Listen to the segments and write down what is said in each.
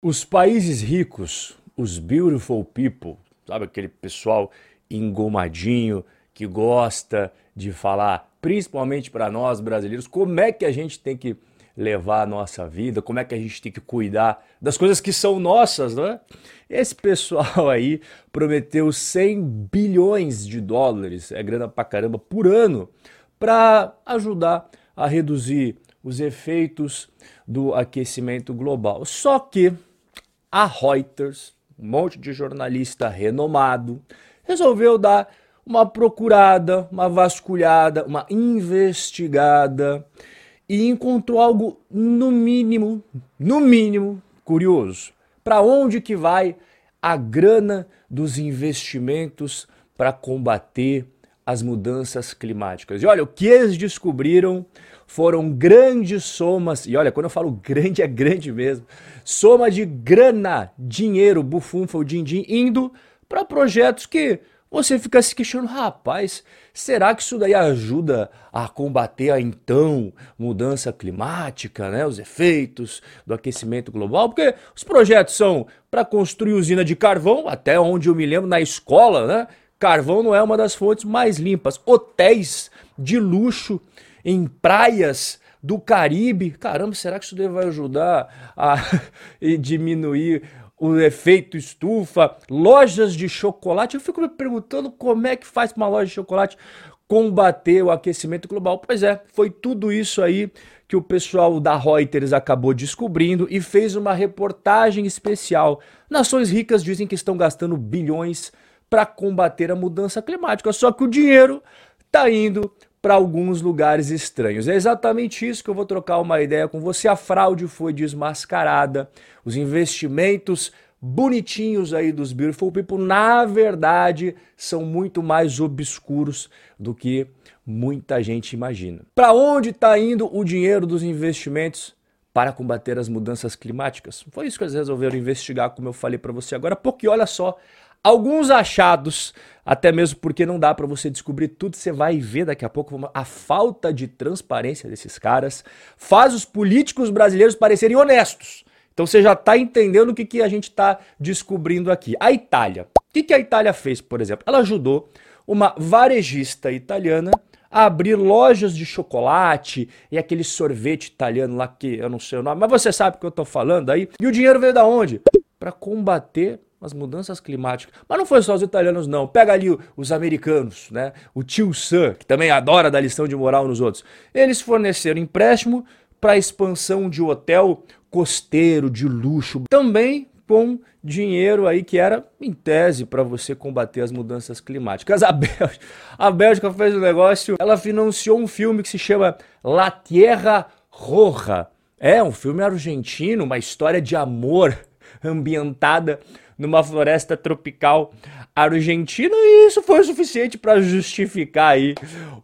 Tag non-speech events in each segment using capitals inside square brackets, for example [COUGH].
Os países ricos, os beautiful people, sabe aquele pessoal engomadinho que gosta de falar, principalmente para nós brasileiros, como é que a gente tem que levar a nossa vida, como é que a gente tem que cuidar das coisas que são nossas, né? Esse pessoal [LAUGHS] aí prometeu 100 bilhões de dólares, é grana pra caramba, por ano, para ajudar a reduzir os efeitos do aquecimento global. Só que a Reuters, um monte de jornalista renomado, resolveu dar uma procurada, uma vasculhada, uma investigada e encontrou algo no mínimo, no mínimo curioso. Para onde que vai a grana dos investimentos para combater as mudanças climáticas? E olha, o que eles descobriram foram grandes somas, e olha, quando eu falo grande, [LAUGHS] é grande mesmo, soma de grana, dinheiro, bufunfa, o din-din, indo para projetos que você fica se questionando, rapaz, será que isso daí ajuda a combater a então mudança climática, né? Os efeitos do aquecimento global? Porque os projetos são para construir usina de carvão, até onde eu me lembro na escola, né? Carvão não é uma das fontes mais limpas. Hotéis de luxo em praias do Caribe. Caramba, será que isso vai ajudar a [LAUGHS] diminuir o efeito estufa? Lojas de chocolate. Eu fico me perguntando como é que faz uma loja de chocolate combater o aquecimento global. Pois é, foi tudo isso aí que o pessoal da Reuters acabou descobrindo e fez uma reportagem especial. Nações ricas dizem que estão gastando bilhões para combater a mudança climática, só que o dinheiro está indo para alguns lugares estranhos. É exatamente isso que eu vou trocar uma ideia com você. A fraude foi desmascarada, os investimentos bonitinhos aí dos Beautiful People, na verdade, são muito mais obscuros do que muita gente imagina. Para onde está indo o dinheiro dos investimentos para combater as mudanças climáticas? Foi isso que eles resolveram investigar, como eu falei para você agora, porque olha só Alguns achados, até mesmo porque não dá para você descobrir tudo, você vai ver daqui a pouco a falta de transparência desses caras faz os políticos brasileiros parecerem honestos. Então você já está entendendo o que, que a gente está descobrindo aqui. A Itália. O que, que a Itália fez, por exemplo? Ela ajudou uma varejista italiana a abrir lojas de chocolate e aquele sorvete italiano lá que eu não sei o nome, mas você sabe o que eu estou falando aí. E o dinheiro veio da onde? Para combater as mudanças climáticas. Mas não foi só os italianos, não. Pega ali os americanos, né? O tio Sam, que também adora dar lição de moral nos outros. Eles forneceram empréstimo para expansão de hotel costeiro de luxo, também com dinheiro aí que era em tese para você combater as mudanças climáticas. A Bélgica, a Bélgica fez um negócio, ela financiou um filme que se chama La Tierra Roja. É um filme argentino, uma história de amor ambientada numa floresta tropical argentina e isso foi o suficiente para justificar aí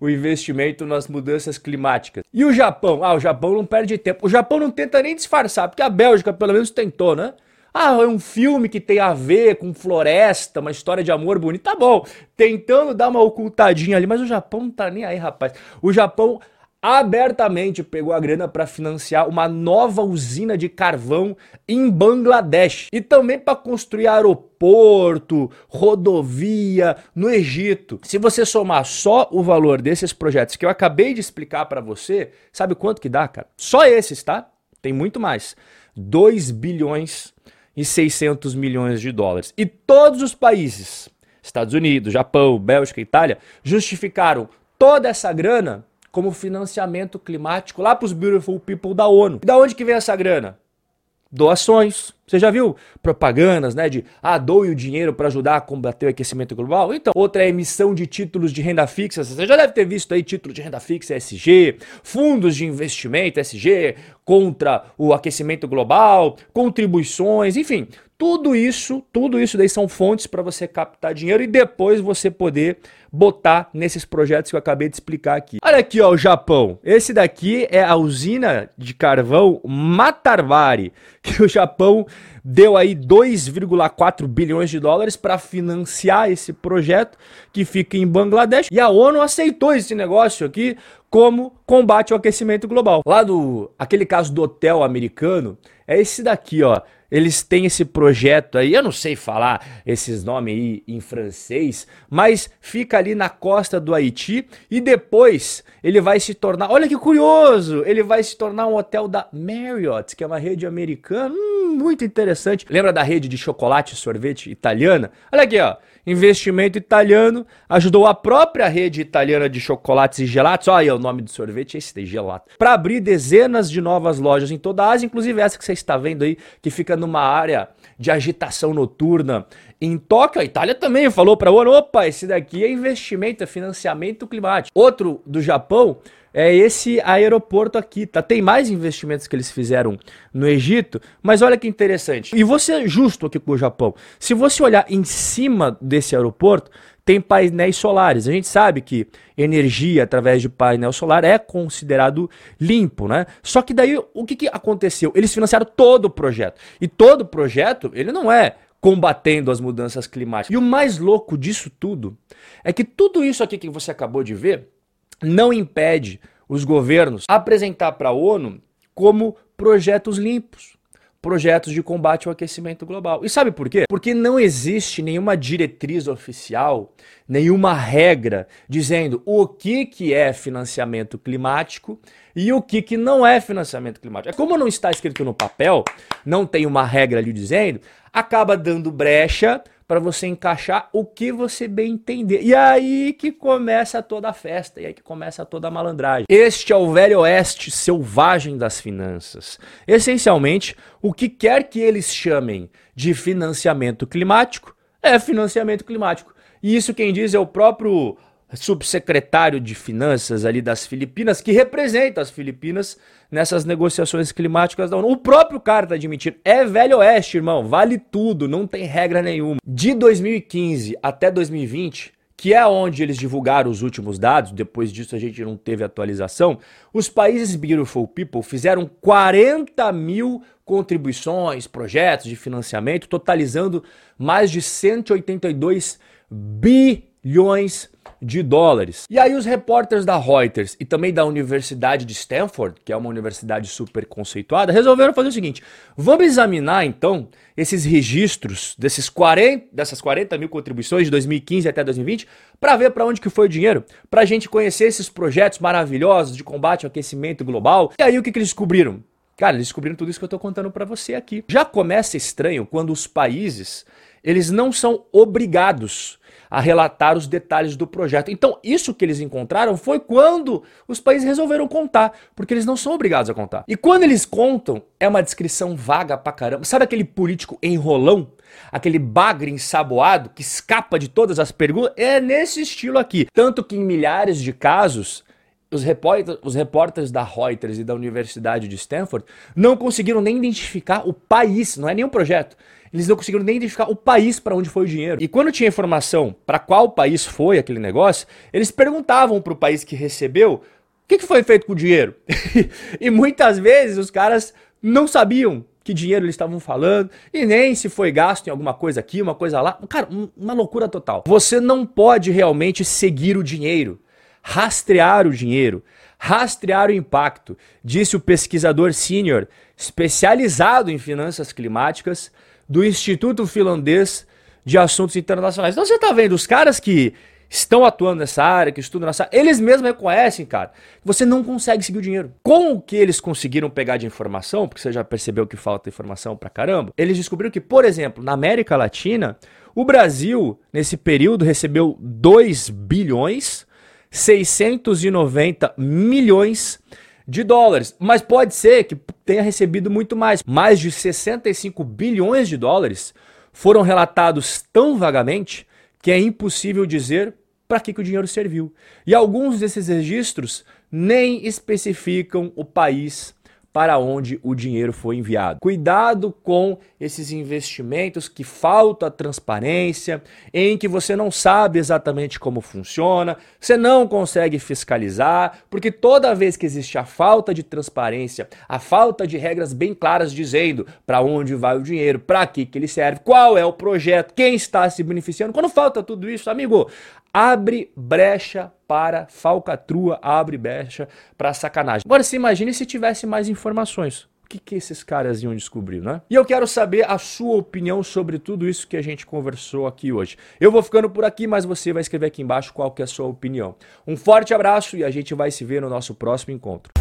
o investimento nas mudanças climáticas. E o Japão? Ah, o Japão não perde tempo. O Japão não tenta nem disfarçar, porque a Bélgica pelo menos tentou, né? Ah, é um filme que tem a ver com floresta, uma história de amor bonita. Tá bom, tentando dar uma ocultadinha ali, mas o Japão não tá nem aí, rapaz. O Japão abertamente pegou a grana para financiar uma nova usina de carvão em Bangladesh e também para construir aeroporto, rodovia no Egito. Se você somar só o valor desses projetos que eu acabei de explicar para você, sabe quanto que dá, cara? Só esses, tá? Tem muito mais. 2 bilhões e 600 milhões de dólares. E todos os países, Estados Unidos, Japão, Bélgica, Itália, justificaram toda essa grana como financiamento climático lá para os Beautiful People da ONU. E da onde que vem essa grana? Doações. Você já viu propagandas, né, de ah, doe o dinheiro para ajudar a combater o aquecimento global? Então, outra é emissão de títulos de renda fixa. Você já deve ter visto aí título de renda fixa SG, fundos de investimento SG contra o aquecimento global, contribuições, enfim, tudo isso, tudo isso daí são fontes para você captar dinheiro e depois você poder botar nesses projetos que eu acabei de explicar aqui. Olha aqui, ó, o Japão. Esse daqui é a usina de carvão Matarbari, que o Japão deu aí 2,4 bilhões de dólares para financiar esse projeto que fica em Bangladesh. E a ONU aceitou esse negócio aqui como combate ao aquecimento global. Lá do aquele caso do hotel americano, é esse daqui, ó. Eles têm esse projeto aí, eu não sei falar esses nomes aí em francês, mas fica ali na costa do Haiti e depois ele vai se tornar, olha que curioso, ele vai se tornar um hotel da Marriott, que é uma rede americana, hum, muito interessante. Lembra da rede de chocolate e sorvete italiana? Olha aqui, ó investimento italiano, ajudou a própria rede italiana de chocolates e gelatos, olha aí o nome do sorvete, é esse daí, gelato, para abrir dezenas de novas lojas em toda a Ásia, inclusive essa que você está vendo aí, que fica numa área de agitação noturna em Tóquio. A Itália também falou para o ONU, opa, esse daqui é investimento, é financiamento climático. Outro do Japão é esse aeroporto aqui, tá? Tem mais investimentos que eles fizeram no Egito, mas olha que interessante. E você justo aqui com o Japão. Se você olhar em cima desse aeroporto, tem painéis solares. A gente sabe que energia através de painel solar é considerado limpo, né? Só que daí o que, que aconteceu? Eles financiaram todo o projeto. E todo o projeto, ele não é combatendo as mudanças climáticas. E o mais louco disso tudo é que tudo isso aqui que você acabou de ver não impede os governos apresentar para a ONU como projetos limpos, projetos de combate ao aquecimento global. E sabe por quê? Porque não existe nenhuma diretriz oficial, nenhuma regra dizendo o que, que é financiamento climático e o que, que não é financiamento climático. É como não está escrito no papel, não tem uma regra ali dizendo, acaba dando brecha para você encaixar o que você bem entender. E aí que começa toda a festa, e aí que começa toda a malandragem. Este é o velho oeste selvagem das finanças. Essencialmente, o que quer que eles chamem de financiamento climático é financiamento climático. E isso quem diz é o próprio subsecretário de finanças ali das Filipinas, que representa as Filipinas nessas negociações climáticas da ONU. O próprio cara tá admitindo. É velho oeste, irmão. Vale tudo, não tem regra nenhuma. De 2015 até 2020, que é onde eles divulgaram os últimos dados, depois disso a gente não teve atualização, os países Beautiful People fizeram 40 mil contribuições, projetos de financiamento, totalizando mais de 182 bilhões de dólares. E aí os repórteres da Reuters e também da Universidade de Stanford, que é uma universidade super conceituada, resolveram fazer o seguinte: vamos examinar então esses registros desses 40, dessas 40 mil contribuições de 2015 até 2020 para ver para onde que foi o dinheiro, para a gente conhecer esses projetos maravilhosos de combate ao aquecimento global. E aí o que, que eles descobriram? Cara, eles descobriram tudo isso que eu estou contando para você aqui. Já começa estranho quando os países eles não são obrigados a relatar os detalhes do projeto. Então, isso que eles encontraram foi quando os países resolveram contar, porque eles não são obrigados a contar. E quando eles contam, é uma descrição vaga pra caramba. Sabe aquele político enrolão? Aquele bagre ensaboado que escapa de todas as perguntas? É nesse estilo aqui. Tanto que em milhares de casos, os, repórter, os repórteres da Reuters e da Universidade de Stanford não conseguiram nem identificar o país, não é nenhum projeto eles não conseguiram nem identificar o país para onde foi o dinheiro. E quando tinha informação para qual país foi aquele negócio, eles perguntavam para o país que recebeu o que, que foi feito com o dinheiro. [LAUGHS] e muitas vezes os caras não sabiam que dinheiro eles estavam falando e nem se foi gasto em alguma coisa aqui, uma coisa lá. Cara, uma loucura total. Você não pode realmente seguir o dinheiro, rastrear o dinheiro, rastrear o impacto, disse o pesquisador sênior especializado em finanças climáticas do Instituto Finlandês de Assuntos Internacionais. Então você está vendo os caras que estão atuando nessa área, que estudam nessa área, eles mesmos reconhecem, cara, você não consegue seguir o dinheiro. Com o que eles conseguiram pegar de informação, porque você já percebeu que falta informação pra caramba, eles descobriram que, por exemplo, na América Latina, o Brasil, nesse período, recebeu 2 bilhões 690 milhões de dólares. Mas pode ser que tenha recebido muito mais. Mais de 65 bilhões de dólares foram relatados tão vagamente que é impossível dizer para que, que o dinheiro serviu. E alguns desses registros nem especificam o país para onde o dinheiro foi enviado. Cuidado com esses investimentos que falta transparência, em que você não sabe exatamente como funciona, você não consegue fiscalizar, porque toda vez que existe a falta de transparência, a falta de regras bem claras dizendo para onde vai o dinheiro, para que que ele serve, qual é o projeto, quem está se beneficiando, quando falta tudo isso, amigo, abre brecha para falcatrua, abre brecha para sacanagem. Agora, se imagine se tivesse mais informações. O que, que esses caras iam descobrir, né? E eu quero saber a sua opinião sobre tudo isso que a gente conversou aqui hoje. Eu vou ficando por aqui, mas você vai escrever aqui embaixo qual que é a sua opinião. Um forte abraço e a gente vai se ver no nosso próximo encontro.